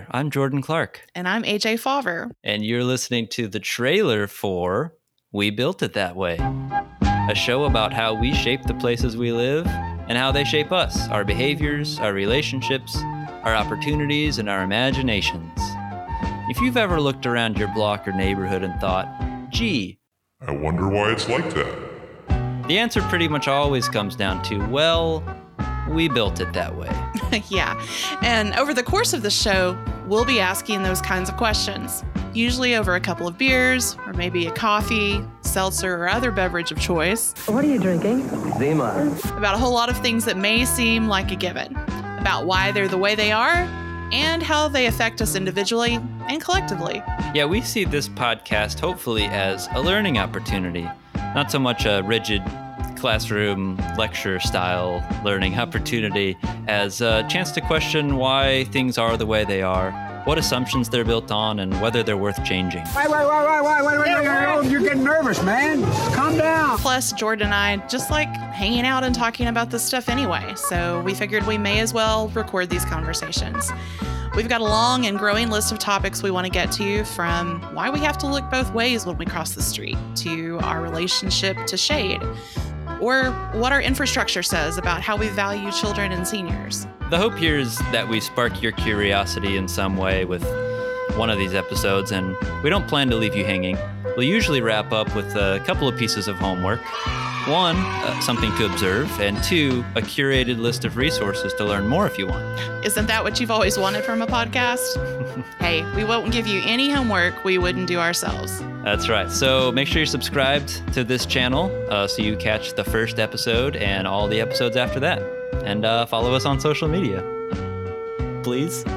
there. I'm Jordan Clark. And I'm AJ Fauver. And you're listening to the trailer for We Built It That Way, a show about how we shape the places we live and how they shape us, our behaviors, our relationships, our opportunities, and our imaginations. If you've ever looked around your block or neighborhood and thought, gee, I wonder why it's like that. The answer pretty much always comes down to, well, we built it that way. yeah. And over the course of the show, we'll be asking those kinds of questions, usually over a couple of beers or maybe a coffee, seltzer, or other beverage of choice. What are you drinking? Zima. About a whole lot of things that may seem like a given, about why they're the way they are, and how they affect us individually and collectively. Yeah, we see this podcast hopefully as a learning opportunity, not so much a rigid classroom lecture style learning opportunity as a chance to question why things are the way they are, what assumptions they're built on, and whether they're worth changing. Wait, wait, wait, wait, wait, wait, wait, wait, wait. You're getting nervous, man. Calm down. Plus, Jordan and I just like hanging out and talking about this stuff anyway, so we figured we may as well record these conversations. We've got a long and growing list of topics we want to get to from why we have to look both ways when we cross the street to our relationship to shade or what our infrastructure says about how we value children and seniors. The hope here is that we spark your curiosity in some way with one of these episodes, and we don't plan to leave you hanging. We'll usually wrap up with a couple of pieces of homework. One, uh, something to observe, and two, a curated list of resources to learn more if you want. Isn't that what you've always wanted from a podcast? hey, we won't give you any homework we wouldn't do ourselves. That's right. So make sure you're subscribed to this channel uh, so you catch the first episode and all the episodes after that. And uh, follow us on social media. Please.